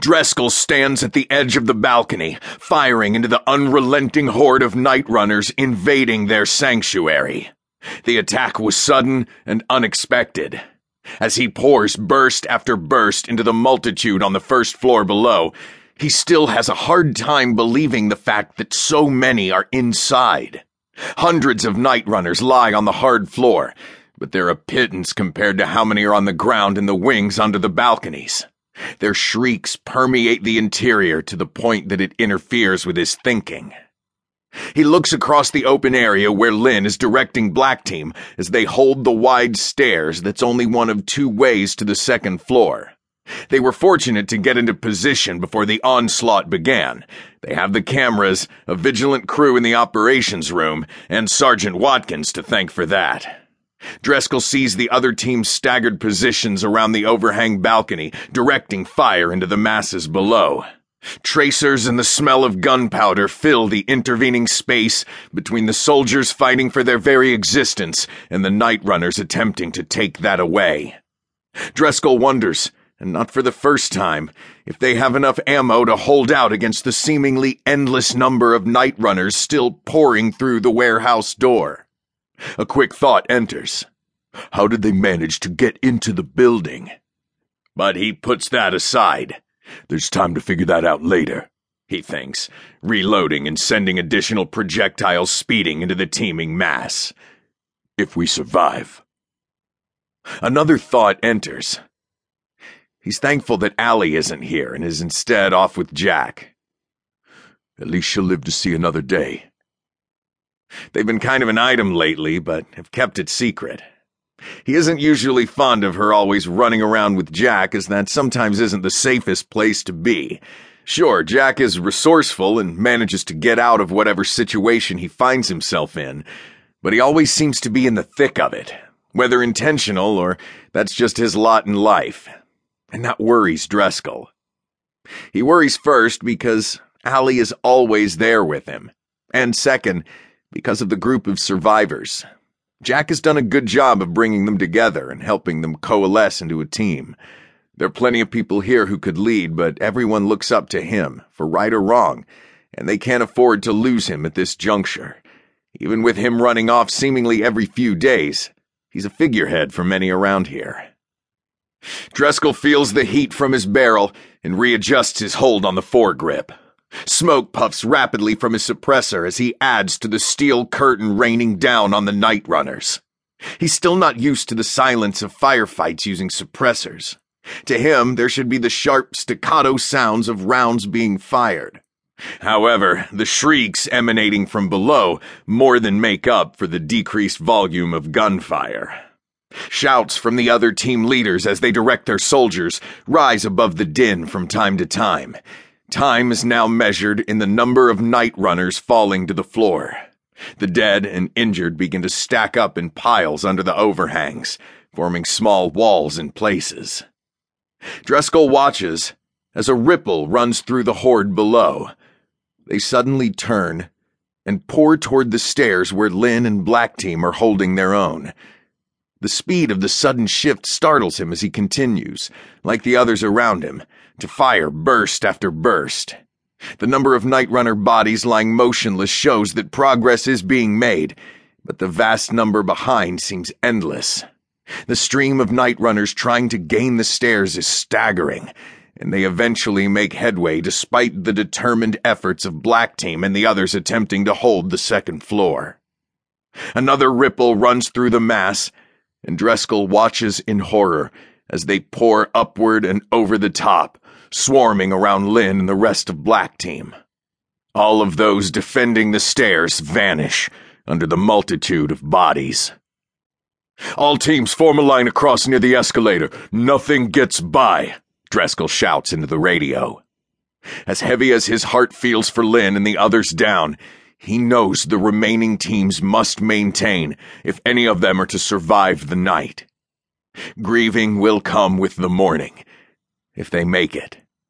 Dreskel stands at the edge of the balcony, firing into the unrelenting horde of night runners invading their sanctuary. The attack was sudden and unexpected. As he pours burst after burst into the multitude on the first floor below, he still has a hard time believing the fact that so many are inside. Hundreds of night runners lie on the hard floor, but they're a pittance compared to how many are on the ground in the wings under the balconies. Their shrieks permeate the interior to the point that it interferes with his thinking. He looks across the open area where Lynn is directing Black Team as they hold the wide stairs that's only one of two ways to the second floor. They were fortunate to get into position before the onslaught began. They have the cameras, a vigilant crew in the operations room, and Sergeant Watkins to thank for that. Dreskel sees the other team's staggered positions around the overhang balcony, directing fire into the masses below. Tracers and the smell of gunpowder fill the intervening space between the soldiers fighting for their very existence and the night runners attempting to take that away. Dreskel wonders, and not for the first time, if they have enough ammo to hold out against the seemingly endless number of night runners still pouring through the warehouse door. A quick thought enters. How did they manage to get into the building? But he puts that aside. There's time to figure that out later, he thinks, reloading and sending additional projectiles speeding into the teeming mass. If we survive. Another thought enters. He's thankful that Allie isn't here and is instead off with Jack. At least she'll live to see another day. They've been kind of an item lately, but have kept it secret. He isn't usually fond of her always running around with Jack, as that sometimes isn't the safest place to be. Sure, Jack is resourceful and manages to get out of whatever situation he finds himself in, but he always seems to be in the thick of it, whether intentional or that's just his lot in life. And that worries Dreskel. He worries first because Allie is always there with him, and second, because of the group of survivors. Jack has done a good job of bringing them together and helping them coalesce into a team. There are plenty of people here who could lead, but everyone looks up to him, for right or wrong, and they can't afford to lose him at this juncture. Even with him running off seemingly every few days, he's a figurehead for many around here. Dreskel feels the heat from his barrel and readjusts his hold on the foregrip. Smoke puffs rapidly from his suppressor as he adds to the steel curtain raining down on the night runners. He's still not used to the silence of firefights using suppressors. To him, there should be the sharp staccato sounds of rounds being fired. However, the shrieks emanating from below more than make up for the decreased volume of gunfire. Shouts from the other team leaders as they direct their soldiers rise above the din from time to time, Time is now measured in the number of night runners falling to the floor. The dead and injured begin to stack up in piles under the overhangs, forming small walls in places. Dreskel watches as a ripple runs through the horde below. They suddenly turn and pour toward the stairs where Lynn and Black Team are holding their own. The speed of the sudden shift startles him as he continues, like the others around him, to fire burst after burst. The number of Night Runner bodies lying motionless shows that progress is being made, but the vast number behind seems endless. The stream of Night Runners trying to gain the stairs is staggering, and they eventually make headway despite the determined efforts of Black Team and the others attempting to hold the second floor. Another ripple runs through the mass, and Dreskel watches in horror as they pour upward and over the top, swarming around Lynn and the rest of Black Team. All of those defending the stairs vanish under the multitude of bodies. All teams form a line across near the escalator. Nothing gets by, Dreskel shouts into the radio. As heavy as his heart feels for Lynn and the others down, he knows the remaining teams must maintain if any of them are to survive the night. Grieving will come with the morning, if they make it.